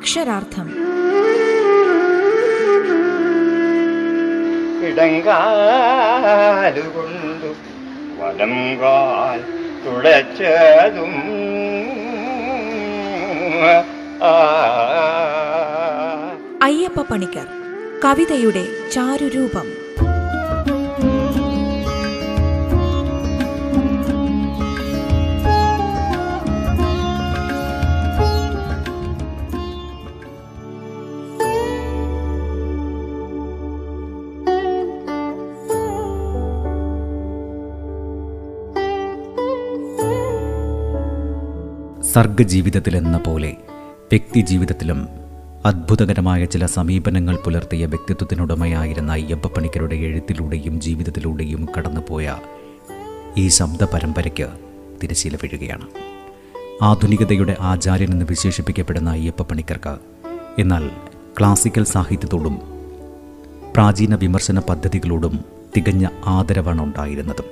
അക്ഷരാർത്ഥം. ഇടങ്കാലുകൊണ്ടു വലം കാൽ തുളച്ചതും അയ്യപ്പ പണിക്കർ കവിതയുടെ ചാരുരൂപം. സർഗജീവിതത്തിലെന്ന പോലെ വ്യക്തി ജീവിതത്തിലും അത്ഭുതകരമായ ചില സമീപനങ്ങൾ പുലർത്തിയ വ്യക്തിത്വത്തിനുടമയായിരുന്ന അയ്യപ്പ പണിക്കരുടെ എഴുത്തിലൂടെയും ജീവിതത്തിലൂടെയും കടന്നുപോയ ഈ ശബ്ദ പരമ്പരയ്ക്ക് തിരശീല വീഴുകയാണ് ആധുനികതയുടെ ആചാര്യൻ എന്ന് വിശേഷിപ്പിക്കപ്പെടുന്ന അയ്യപ്പ പണിക്കർക്ക് എന്നാൽ ക്ലാസിക്കൽ സാഹിത്യത്തോടും പ്രാചീന വിമർശന പദ്ധതികളോടും തികഞ്ഞ ആദരവാണ് ഉണ്ടായിരുന്നതും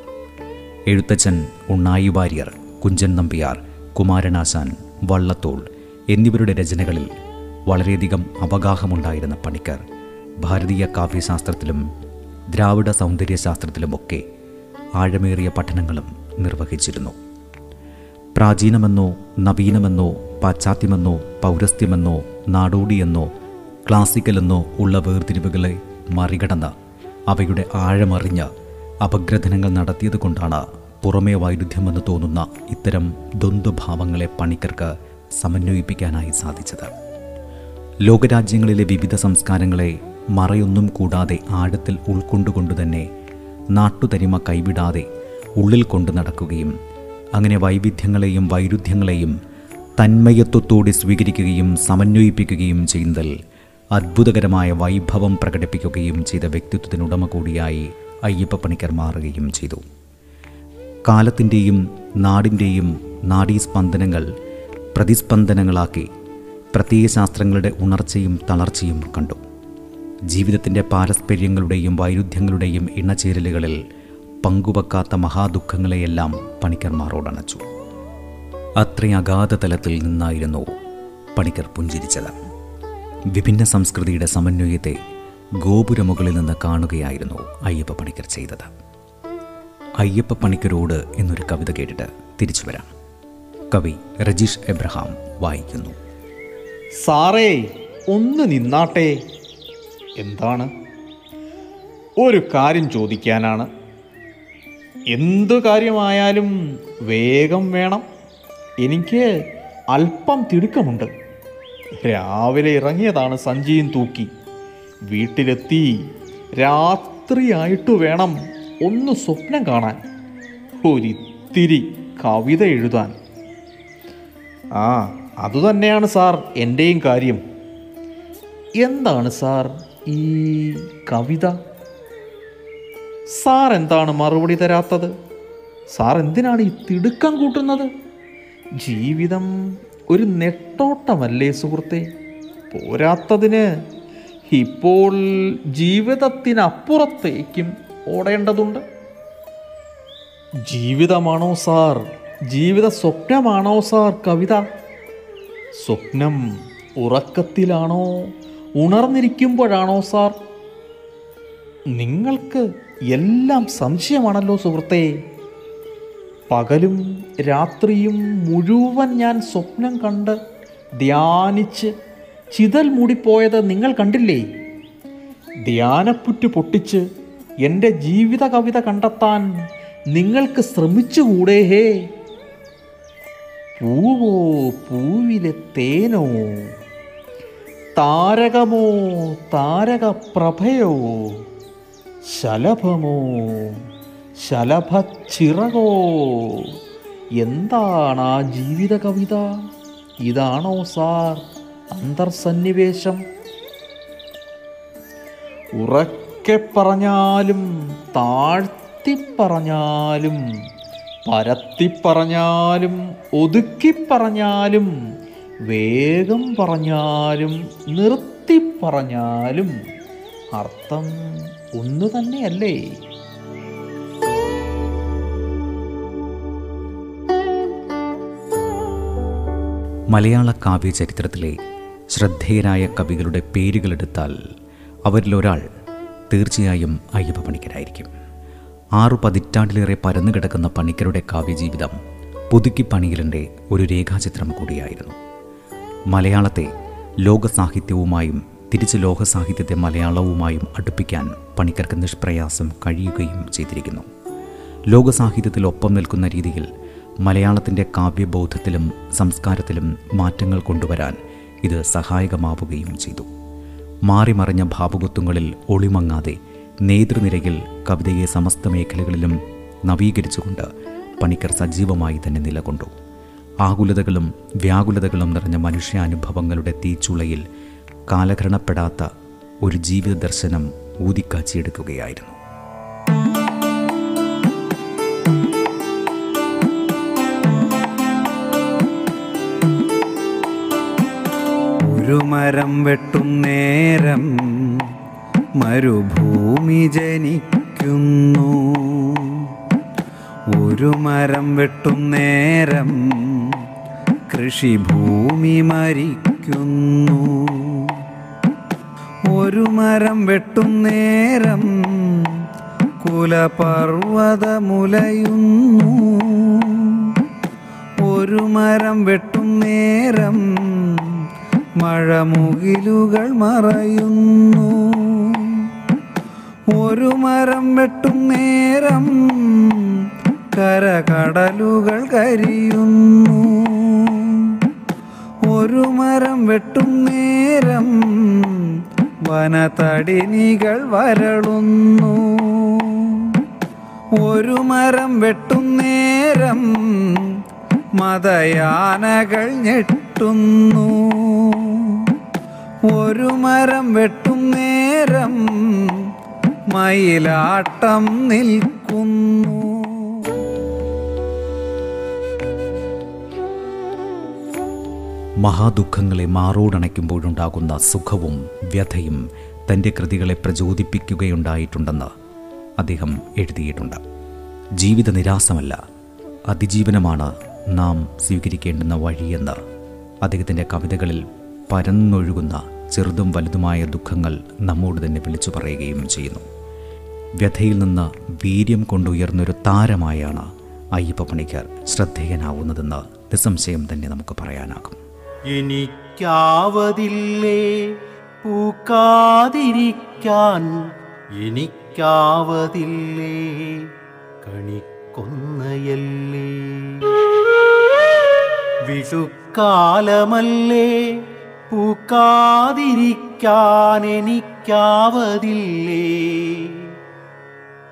എഴുത്തച്ഛൻ ഉണ്ണായി വാര്യർ കുഞ്ചൻ നമ്പ്യാർ കുമാരനാശാൻ വള്ളത്തോൾ എന്നിവരുടെ രചനകളിൽ വളരെയധികം അവഗാഹമുണ്ടായിരുന്ന പണിക്കർ ഭാരതീയ കാവ്യശാസ്ത്രത്തിലും ദ്രാവിഡ സൗന്ദര്യശാസ്ത്രത്തിലുമൊക്കെ ആഴമേറിയ പഠനങ്ങളും നിർവഹിച്ചിരുന്നു. പ്രാചീനമെന്നോ നവീനമെന്നോ പാശ്ചാത്യമെന്നോ പൗരസ്ത്യമെന്നോ നാടോടിയെന്നോ ക്ലാസിക്കലെന്നോ ഉള്ള വേർതിരിവുകളെ മറികടന്ന് അവയുടെ ആഴമറിഞ്ഞ് അപഗ്രഥനങ്ങൾ നടത്തിയതുകൊണ്ടാണ് പുറമേ വൈരുദ്ധ്യമെന്ന് തോന്നുന്ന ഇത്തരം ദ്വന്ദ്ഭാവങ്ങളെ പണിക്കർക്ക് സമന്വയിപ്പിക്കാനായി സാധിച്ചത്. ലോകരാജ്യങ്ങളിലെ വിവിധ സംസ്കാരങ്ങളെ മറയൊന്നും കൂടാതെ ആഴത്തിൽ ഉൾക്കൊണ്ടുകൊണ്ടുതന്നെ നാട്ടുതരിമ കൈവിടാതെ ഉള്ളിൽ കൊണ്ടു നടക്കുകയും അങ്ങനെ വൈവിധ്യങ്ങളെയും വൈരുദ്ധ്യങ്ങളെയും തന്മയത്വത്തോടെ സ്വീകരിക്കുകയും സമന്വയിപ്പിക്കുകയും ചെയ്യുന്നതിൽ അത്ഭുതകരമായ വൈഭവം പ്രകടിപ്പിക്കുകയും ചെയ്ത വ്യക്തിത്വത്തിനുടമ കൂടിയായി അയ്യപ്പ പണിക്കർ മാറുകയും ചെയ്തു. കാലത്തിന്റെയും നാടിന്റെയും നാഡീസ്പന്ദനങ്ങൾ പ്രതിസ്പന്ദനങ്ങളാക്കി പ്രത്യയശാസ്ത്രങ്ങളുടെ ഉണർച്ചയും തളർച്ചയും കണ്ടു. ജീവിതത്തിന്റെ പാരസ്പര്യങ്ങളുടെയും വൈരുദ്ധ്യങ്ങളുടെയും ഇണചേരലുകളിൽ പങ്കുവെക്കാത്ത മഹാദുഃഖങ്ങളെയെല്ലാം പണിക്കർമാരോടണച്ചു. അത്ര അഗാധ തലത്തിൽ നിന്നായിരുന്നു പണിക്കർ പുഞ്ചിരിച്ചത്. വിഭിന്ന സംസ്കൃതിയുടെ സമന്വയത്തെ ഗോപുരമുകളിൽ നിന്ന് കാണുകയായിരുന്നു അയ്യപ്പ പണിക്കർ ചെയ്തത്. അയ്യപ്പ പണിക്കരോട് എന്നൊരു കവിത കേട്ടിട്ട് തിരിച്ചു വരാം. കവി രജീഷ് എബ്രഹാം വായിക്കുന്നു. സാറേ ഒന്ന് നിന്നാട്ടെ. എന്താണ്? ഒരു കാര്യം ചോദിക്കാനാണ്. എന്തു കാര്യമായാലും വേഗം വേണം. എനിക്ക് അല്പം തിടുക്കമുണ്ട്. രാവിലെ ഇറങ്ങിയതാണ് സഞ്ചിയും തൂക്കി. വീട്ടിലെത്തി രാത്രിയായിട്ട് വേണം ഒന്ന് സ്വപ്നം കാണാൻ ഒരിത്തിരി കവിത എഴുതാൻ. ആ അതുതന്നെയാണ് സാർ എന്റെയും കാര്യം. എന്താണ് സാർ ഈ കവിത? സാർ എന്താണ് മറുപടി തരാത്തത്? സാർ എന്തിനാണ് ഈ തിടുക്കം കൂട്ടുന്നത്? ജീവിതം ഒരു നെട്ടോട്ടമല്ലേ സുഹൃത്തെ? പോരാത്തതിന് ഇപ്പോൾ ജീവിതത്തിനപ്പുറത്തേക്കും ഓടേണ്ടതുണ്ട്. ജീവിതമാണോ സാർ? ജീവിത സ്വപ്നമാണോ സാർ കവിത? സ്വപ്നം ഉറക്കത്തിലാണോ? ഉണർന്നിരിക്കുമ്പോഴാണോ സാർ? നിങ്ങൾക്ക് എല്ലാം സംശയമാണല്ലോ സുഹൃത്തെ. പകലും രാത്രിയും മുഴുവൻ ഞാൻ സ്വപ്നം കണ്ട് ധ്യാനിച്ച് ചിതൽ മൂടിപ്പോയത് നിങ്ങൾ കണ്ടില്ലേ? ധ്യാനപ്പുറ്റ് പൊട്ടിച്ച് എന്റെ ജീവിത കവിത കണ്ടെത്താൻ നിങ്ങൾക്ക് ശ്രമിച്ചുകൂടെ ഹേ പൂവോ പൂവിലെ തേനോ? താരകമോ താരകപ്രഭയോ? ശലഭമോ ശലഭച്ചിറകോ? എന്താണ് ആ ജീവിത കവിത? ഇതാണോ സാർ അന്തർസന്നിവേശം? ഉറക്കെ പറഞ്ഞാലും താഴ്ത്തി പറഞ്ഞാലും പരത്തി പറഞ്ഞാലും ഒതുക്കി പറഞ്ഞാലും വേഗം പറഞ്ഞാലും നിർത്തി പറഞ്ഞാലും അർത്ഥം ഒന്നു തന്നെയല്ലേ? മലയാള കാവ്യ ചരിത്രത്തിലെ ശ്രദ്ധേയരായ കവികളുടെ പേരുകളെടുത്താൽ അവരിലൊരാൾ തീർച്ചയായും അയ്യപ്പ പണിക്കരായിരിക്കും. ആറു പതിറ്റാണ്ടിലേറെ പരന്നു കിടക്കുന്ന പണിക്കരുടെ കാവ്യജീവിതം പുതുക്കി പണിയലിന്റെ ഒരു രേഖാചിത്രം കൂടിയായിരുന്നു. മലയാളത്തെ ലോകസാഹിത്യവുമായും തിരിച്ച് ലോകസാഹിത്യത്തെ മലയാളവുമായും അടുപ്പിക്കാൻ പണിക്കർക്ക് നിഷ്പ്രയാസം കഴിയുകയും ചെയ്തിരിക്കുന്നു. ലോകസാഹിത്യത്തിൽ ഒപ്പം നിൽക്കുന്ന രീതിയിൽ മലയാളത്തിന്റെ കാവ്യബോധത്തിലും സംസ്കാരത്തിലും മാറ്റങ്ങൾ കൊണ്ടുവരാൻ ഇത് സഹായകമാവുകയും ചെയ്തു. മാറിമറിഞ്ഞ ഭാവുകത്വങ്ങളിൽ ഒളിമങ്ങാതെ നേതൃനിരയിൽ കവിതയെ സമസ്ത മേഖലകളിലും നവീകരിച്ചുകൊണ്ട് പണിക്കർ സജീവമായി തന്നെ നിലകൊണ്ടു. ആകുലതകളും വ്യാകുലതകളും നിറഞ്ഞ മനുഷ്യാനുഭവങ്ങളുടെ തീച്ചുളയിൽ കാലഘരണപ്പെടാത്ത ഒരു ജീവിത ദർശനം ഊതിക്കാച്ചിയെടുക്കുകയായിരുന്നു ഒരു മരം വെട്ടും നേരം മരുഭൂമി ജനിക്കുന്നു. ഒരു മരം വെട്ടും നേരം കൃഷിഭൂമി മരിക്കുന്നു. ഒരു മരം വെട്ടും നേരം കുലപർവതമുലയുന്നു. ഒരു മരം വെട്ടും നേരം മഴമുകിലുകൾ മറയുന്നു. ഒരു മരം വെട്ടും നേരം കരകടലുകൾ കരിയുന്നു. ഒരു മരം വെട്ടും നേരം വനതടിനികൾ വരളുന്നു. ഒരു മരം വെട്ടും നേരം മതയാനകൾ ഞെട്ടുന്നു. ഒരു മരം വെട്ടും നേരം മയിലാട്ടം നിൽക്കുന്നു. മഹാദുഃഖങ്ങളെ മാറോടണയ്ക്കുമ്പോഴുണ്ടാകുന്ന സുഖവും വ്യഥയും തന്റെ കൃതികളെ പ്രചോദിപ്പിക്കുകയുണ്ടായിട്ടുണ്ടെന്ന് അദ്ദേഹം എഴുതിയിട്ടുണ്ട്. ജീവിത നിരാസമല്ല അതിജീവനമാണ് നാം സ്വീകരിക്കേണ്ടുന്ന വഴിയെന്ന് അദ്ദേഹത്തിന്റെ കവിതകളിൽ പരന്നൊഴുകുന്ന ചെറുതും വലുതുമായ ദുഃഖങ്ങൾ നമ്മോട് തന്നെ വിളിച്ചു പറയുകയും ചെയ്യുന്നു. വ്യഥയിൽ നിന്ന് വീര്യം കൊണ്ടുയർന്നൊരു താരമായാണ് അയ്യപ്പ പണിക്കർ ശ്രദ്ധേയനാവുന്നതെന്ന് നിസ്സംശയം തന്നെ നമുക്ക് പറയാനാകും. എനിക്കാവതില്ലേ? പൂക്കാതിരിക്കാൻ എനിക്കാവതില്ലേ? കണിക്കൊന്നയല്ലേ? വിഷുക്കാലമല്ലേ? പൂക്കാതിരിക്കാൻ എനിക്കാവതില്ലേ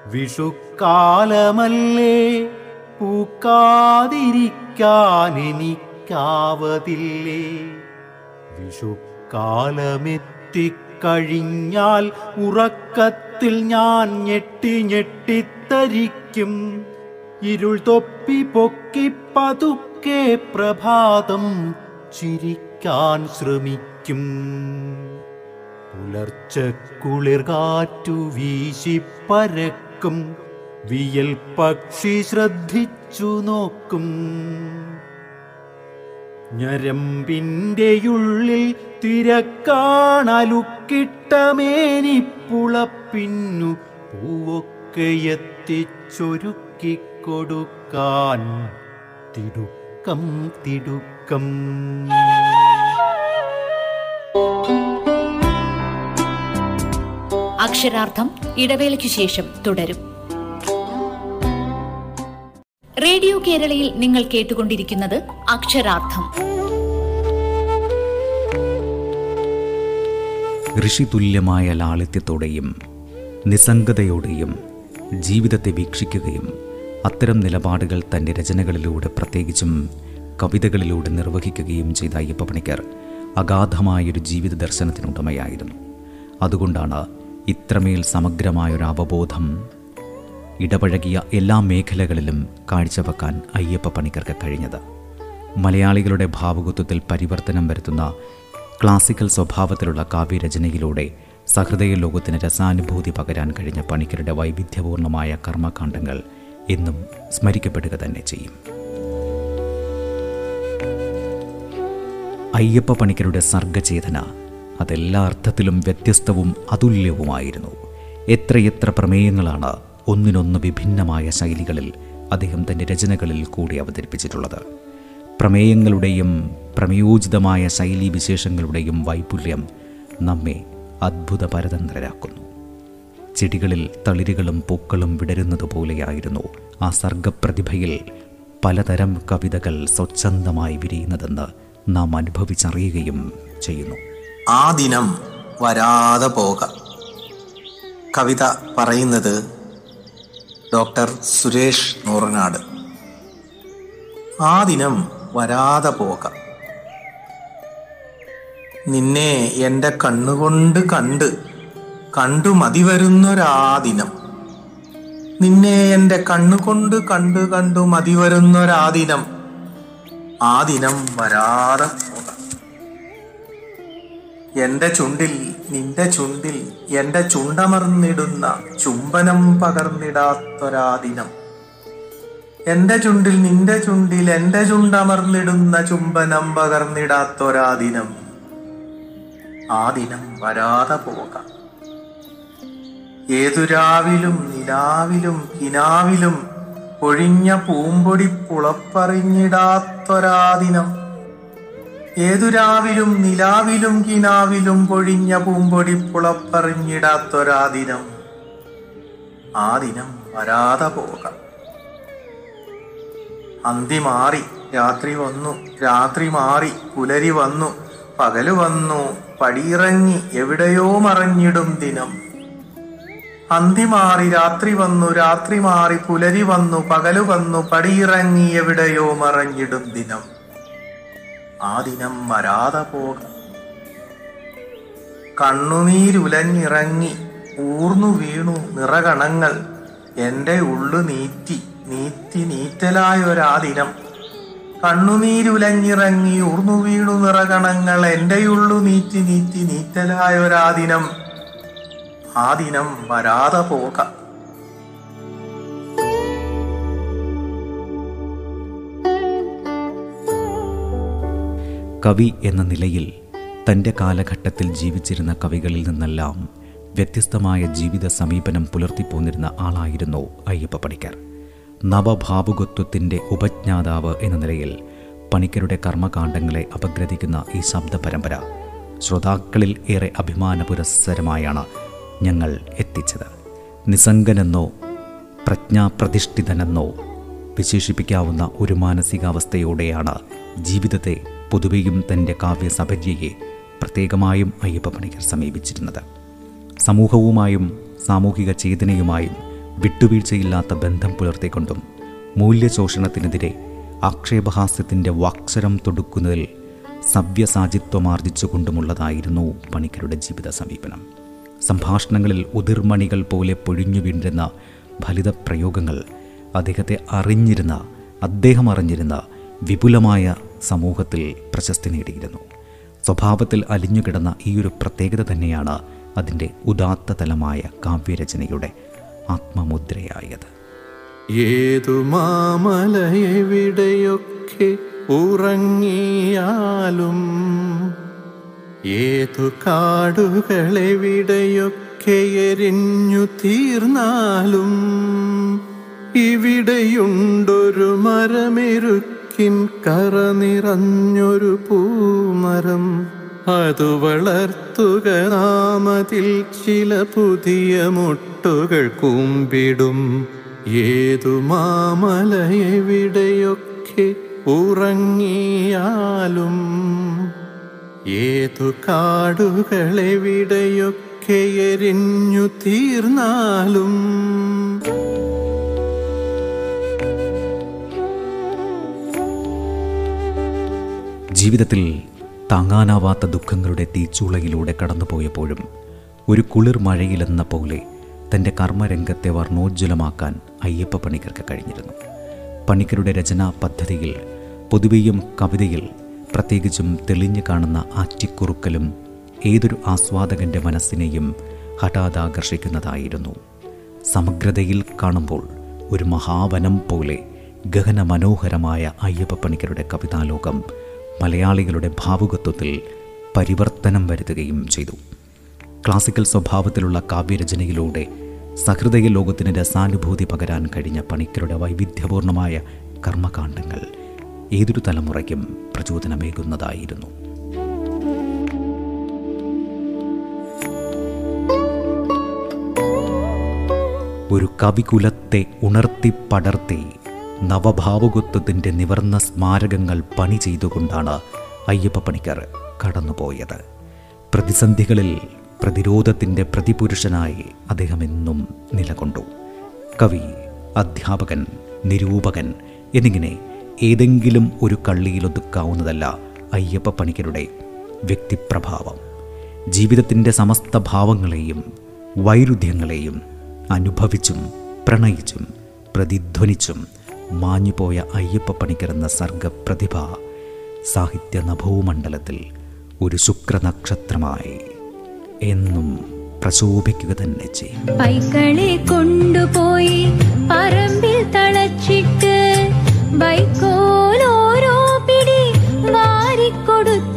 വിഷുക്കാലമല്ലേ പൂക്കാതിരിക്കാൻ എനിക്കാവതില്ലേ വിഷുക്കാലമെത്തിക്കഴിഞ്ഞാൽ ഉറക്കത്തിൽ ഞാൻ ഞെട്ടി ഞെട്ടിത്തരിക്കും. ഇരുൾ തൊപ്പി പൊക്കി പതുക്കെ പ്രഭാതം ചിരിക്കാൻ ശ്രമിക്കും. പുലർച്ച കുളിർ കാറ്റു വീശിപ്പരക്കും വിയൽ പക്ഷി ശ്രദ്ധിച്ചു നോക്കും. ഞരമ്പിന്റെയുള്ളിൽ തിരക്കാണലുക്കിട്ടമേനിപ്പുളപ്പിന്നു പൂവൊക്കെ എത്തിച്ചൊരുക്കിക്കൊടുക്കാൻ. തിടുക്കം തിടുക്കം. അക്ഷരാർത്ഥം ഇടവേളയ്ക്കു ശേഷം തുടരും. റേഡിയോ കേരളയിൽ നിങ്ങൾ കേട്ടുകൊണ്ടിരിക്കുന്നത് അക്ഷരാർത്ഥം. ഋഷിതുല്യമായ ലാളിത്യത്തോടെയും നിസ്സംഗതയോടെയും ജീവിതത്തെ വീക്ഷിക്കുകയും അത്തരം നിലപാടുകൾ തന്റെ രചനകളിലൂടെ പ്രത്യേകിച്ചും കവിതകളിലൂടെ നിർവഹിക്കുകയും ചെയ്ത അയ്യപ്പ പണിക്കർ അഗാധമായൊരു ജീവിത ദർശനത്തിനുടമയായിരുന്നു അതുകൊണ്ടാണ് ഇത്രമേൽ സമഗ്രമായൊരു അവബോധം ഇടപഴകിയ എല്ലാ മേഖലകളിലും കാഴ്ചവെക്കാൻ അയ്യപ്പ പണിക്കർക്ക് കഴിഞ്ഞത്. മലയാളികളുടെ ഭാവകത്വത്തിൽ പരിവർത്തനം വരുത്തുന്ന ക്ലാസിക്കൽ സ്വഭാവത്തിലുള്ള കാവ്യരചനയിലൂടെ സഹൃദയ ലോകത്തിന് രസാനുഭൂതി പകരാൻ കഴിഞ്ഞ പണിക്കരുടെ വൈവിധ്യപൂർണമായ കർമ്മകാണ്ഡങ്ങൾ എന്നും സ്മരിക്കപ്പെടുക തന്നെ ചെയ്യും. അയ്യപ്പ പണിക്കരുടെ സർഗചേതന. അതെല്ലാ അർത്ഥത്തിലും വ്യത്യസ്തവും അതുല്യവുമായിരുന്നു. എത്രയെത്ര പ്രമേയങ്ങളാണ് ഒന്നിനൊന്ന് വിഭിന്നമായ ശൈലികളിൽ അദ്ദേഹം തന്റെ രചനകളിൽ കൂടി അവതരിപ്പിച്ചിട്ടുള്ളത്. പ്രമേയങ്ങളുടെയും പ്രമേയോചിതമായ ശൈലീ വിശേഷങ്ങളുടെയും വൈപുല്യം നമ്മെ അത്ഭുത പരതന്ത്രരാക്കുന്നു. ചെടികളിൽ തളിരുകളും പൂക്കളും വിടരുന്നത് പോലെയായിരുന്നു ആ സർഗപ്രതിഭയിൽ പലതരം കവിതകൾ സ്വച്ഛന്തമായി വിരിയുന്നതെന്ന് നാം അനുഭവിച്ചറിയുകയും ചെയ്യുന്നു. ആ ദിനം വരാതെ പോക. കവിത പറയുന്നത് ഡോക്ടർ സുരേഷ് നൂറനാട്. ആ ദിനം വരാതെ പോക. നിന്നെ എന്റെ കണ്ണുകൊണ്ട് കണ്ട് കണ്ടു മതി വരുന്നൊരാ ദിനം. നിന്നെ എന്റെ കണ്ണുകൊണ്ട് കണ്ടു കണ്ടു മതി വരുന്നൊരാ ദിനം. ആ ദിനം വരാതെ എന്റെ ചുണ്ടിൽ നിന്റെ ചുണ്ടിൽ എന്റെ ചുണ്ടമർന്നിടുന്ന ചുംബനം പകർന്നിടാത്തൊരാ ദിനം എന്റെ ചുണ്ടിൽ നിന്റെ ചുണ്ടിൽ എന്റെ ചുണ്ടമർന്നിടുന്ന ചുംബനം പകർന്നിടാത്തൊരാ ദിനം ആ ദിനം വരാതെ പോകാം. ഏതു രാവിലും നിലാവിലും കിനാവിലും ഒഴിഞ്ഞ പൂമ്പൊടി പുളപ്പറിഞ്ഞിടാത്തൊരാദിനം. ഏതുരാവിലും ഏതു രാവിലും നിലാവിലും കിനാവിലും പൊഴിഞ്ഞ പൂമ്പൊടി പുളപ്പറിഞ്ഞിടാത്തൊരാദിനം. ആ ദിനം വരാതെ പോകാം. അന്തി മാറി രാത്രി വന്നു രാത്രി മാറി പുലരി വന്നു പകൽ വന്നു പടിയിറങ്ങി എവിടെയോ മറഞ്ഞിടും ദിനം. അന്തി മാറി രാത്രി വന്നു രാത്രി മാറി പുലരി വന്നു പകലു വന്നു പടിയിറങ്ങിയവിടെയോ മറഞ്ഞിടും ദിനം. ആ ദിനം വരാതെ പോക. കണ്ണുനീരുലഞ്ഞിറങ്ങി ഊർന്നു വീണു നിറകണങ്ങൾ എന്റെ ഉള്ളു നീറ്റി നീറ്റി നീറ്റലായ നീറ്റലായൊരാ ദിനം. കണ്ണുനീരുലഞ്ഞിറങ്ങി ഊർന്നു വീണു നിറകണങ്ങൾ എന്റെ ഉള്ളു നീറ്റി നീറ്റി നീറ്റലായ നീറ്റലായൊരാ ദിനം. ആ ദിനം വരാതെ പോക കവി എന്ന നിലയിൽ തന്റെ കാലഘട്ടത്തിൽ ജീവിച്ചിരുന്ന കവികളിൽ നിന്നെല്ലാം വ്യത്യസ്തമായ ജീവിത സമീപനം പുലർത്തിപ്പോന്നിരുന്ന ആളായിരുന്നു അയ്യപ്പ പണിക്കർ. നവഭാവുകത്വത്തിന്റെ ഉപജ്ഞാതാവ് എന്ന നിലയിൽ പണിക്കരുടെ കർമ്മകാണ്ഡങ്ങളെ അപഗ്രഥിക്കുന്ന ഈ ശബ്ദ പരമ്പര ശ്രോതാക്കളിൽ ഏറെ അഭിമാന പുരസ്സരമായാണ് ഞങ്ങൾ എത്തിച്ചത്. നിസ്സംഗനെന്നോ പ്രജ്ഞാപ്രതിഷ്ഠിതനെന്നോ വിശേഷിപ്പിക്കാവുന്ന ഒരു മാനസികാവസ്ഥയോടെയാണ് ജീവിതത്തെ പൊതുവെയും തന്റെ കാവ്യസഭര്യയെ പ്രത്യേകമായും അയ്യപ്പ പണിക്കർ സമീപിച്ചിരുന്നത്. സമൂഹവുമായും സാമൂഹിക ചേതനയുമായും വിട്ടുവീഴ്ചയില്ലാത്ത ബന്ധം പുലർത്തിക്കൊണ്ടും മൂല്യശോഷണത്തിനെതിരെ ആക്ഷേപഹാസ്യത്തിന്റെ വാക്ഷരം തൊടുക്കുന്നതിൽ സവ്യസാചിത്വമാർജിച്ചുകൊണ്ടുമുള്ളതായിരുന്നു പണിക്കരുടെ ജീവിത സമീപനം. സംഭാഷണങ്ങളിൽ ഉതിർമണികൾ പോലെ പൊഴിഞ്ഞു വീണ്ടിരുന്ന ഫലിത പ്രയോഗങ്ങൾ അദ്ദേഹത്തെ അറിഞ്ഞിരുന്ന അദ്ദേഹം അറിഞ്ഞിരുന്ന വിപുലമായ സമൂഹത്തിൽ പ്രശസ്തി നേടിയിരുന്നു. സ്വഭാവത്തിൽ അലിഞ്ഞുകിടന്ന ഈ ഒരു പ്രത്യേകത തന്നെയാണ് അതിന്റെ ഉദാത്ത തലമായ കാവ്യരചനയുടെ ആത്മമുദ്രയായത്. ഏതു മാമലയെവിടെയൊക്കെ ഉറങ്ങിയാലും ഏതു കാടുകളെവിടെയൊക്കെ എരിഞ്ഞു തീർന്നാലും ഇവിടെയുണ്ടൊരു മരമെരുക്കിൻ കറ നിറഞ്ഞൊരു പൂമരം. അതു വളർത്തുക നാമതിൽ ചില പുതിയ മുട്ടുകൾ കൂമ്പിടും. ഏതു മാമലയെവിടെയൊക്കെ ഉറങ്ങിയാലും ഏതു കാടുകളെവിടെയൊക്കെ എരിഞ്ഞു തീർന്നാലും ജീവിതത്തിൽ താങ്ങാനാവാത്ത ദുഃഖങ്ങളുടെ തീച്ചൂളയിലൂടെ കടന്നുപോയപ്പോഴും ഒരു കുളിർ മഴയിലെന്ന പോലെ തന്റെ കർമ്മരംഗത്തെ വർണോജ്വലമാക്കാൻ അയ്യപ്പ പണിക്കർക്ക് കഴിഞ്ഞിരുന്നു. പണിക്കരുടെ രചനാ പദ്ധതിയിൽ പൊതുവെയും കവിതയിൽ പ്രത്യേകിച്ചും തെളിഞ്ഞു കാണുന്ന ആറ്റിക്കുറുക്കലും ഏതൊരു ആസ്വാദകന്റെ മനസ്സിനെയും ഹഠാതാകർഷിക്കുന്നതായിരുന്നു സമഗ്രതയിൽ കാണുമ്പോൾ ഒരു മഹാവനം പോലെ ഗഹന മനോഹരമായ അയ്യപ്പ പണിക്കരുടെ കവിതാലോകം മലയാളികളുടെ ഭാവുകത്വത്തിൽ പരിവർത്തനം വരുത്തുകയും ചെയ്തു. ക്ലാസിക്കൽ സ്വഭാവത്തിലുള്ള കാവ്യരചനയിലൂടെ സഹൃദയ ലോകത്തിന് രസാനുഭൂതി പകരാൻ കഴിഞ്ഞ പണിക്കരുടെ വൈവിധ്യപൂർണമായ കർമ്മകാണ്ഡങ്ങൾ ഏതൊരു തലമുറയ്ക്കും പ്രചോദനമേകുന്നതായിരുന്നു. ഒരു കവികുലത്തെ ഉണർത്തി പടർത്തി നവഭാവുകത്വത്തിന്റെ നിവർന്ന സ്മാരകങ്ങൾ പണി ചെയ്തുകൊണ്ടാണ് അയ്യപ്പ പണിക്കർ കടന്നുപോയത്. പ്രതിസന്ധികളിൽ പ്രതിരോധത്തിന്റെ പ്രതിപുരുഷനായി അദ്ദേഹം എന്നും നിലകൊണ്ടു. കവി അധ്യാപകൻ നിരൂപകൻ എന്നിങ്ങനെ ഏതെങ്കിലും ഒരു കള്ളിയിലൊതുക്കാവുന്നതല്ല അയ്യപ്പ പണിക്കരുടെ വ്യക്തിപ്രഭാവം. ജീവിതത്തിന്റെ സമസ്ത ഭാവങ്ങളെയും വൈരുദ്ധ്യങ്ങളെയും അനുഭവിച്ചും പ്രണയിച്ചും പ്രതിധ്വനിച്ചും മാഞ്ഞുപോയ അയ്യപ്പ പണിക്കർ എന്ന സർഗപ്രതിഭ സാഹിത്യ നഭോമണ്ഡലത്തിൽ ഒരു ശുക്രനക്ഷത്രമായി എന്നും പ്രശോഭിക്കുക തന്നെ ചെയ്യും. കൊണ്ടുപോയി പറമ്പിൽ തളച്ചിട്ട് വൈക്കോലോരോ പിടി വാരിക്കൊടുത്തിട്ട്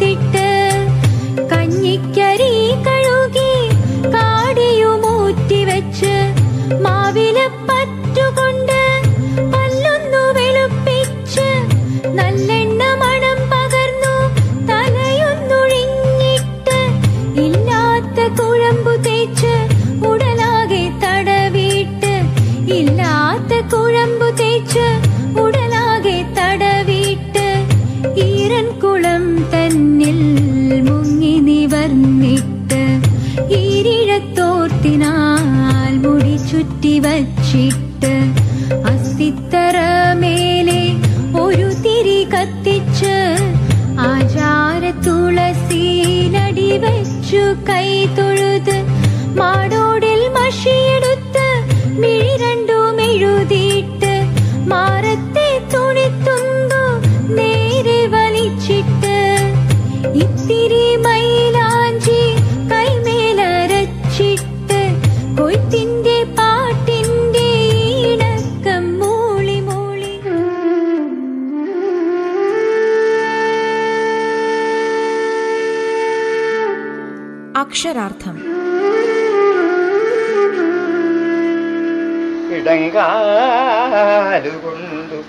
ഇടങ്കാലുകൊണ്ടു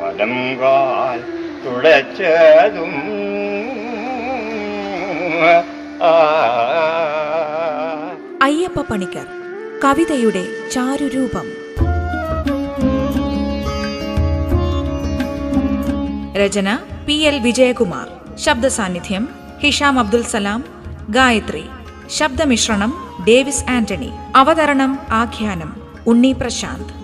വലം കാൽ തുളച്ചതും അയ്യപ്പ പണിക്കർ കവിതയുടെ ചാരുരൂപം. രചന പി എൽ വിജയകുമാർ. ശബ്ദ സാന്നിധ്യം ഹിഷാം അബ്ദുൽ സലാം. ഗായത്രി ശബ്ദമിശ്രണം ഡേവിസ് ആന്റണി. അവതരണം ആഖ്യാനം ഉണ്ണി പ്രശാന്ത്.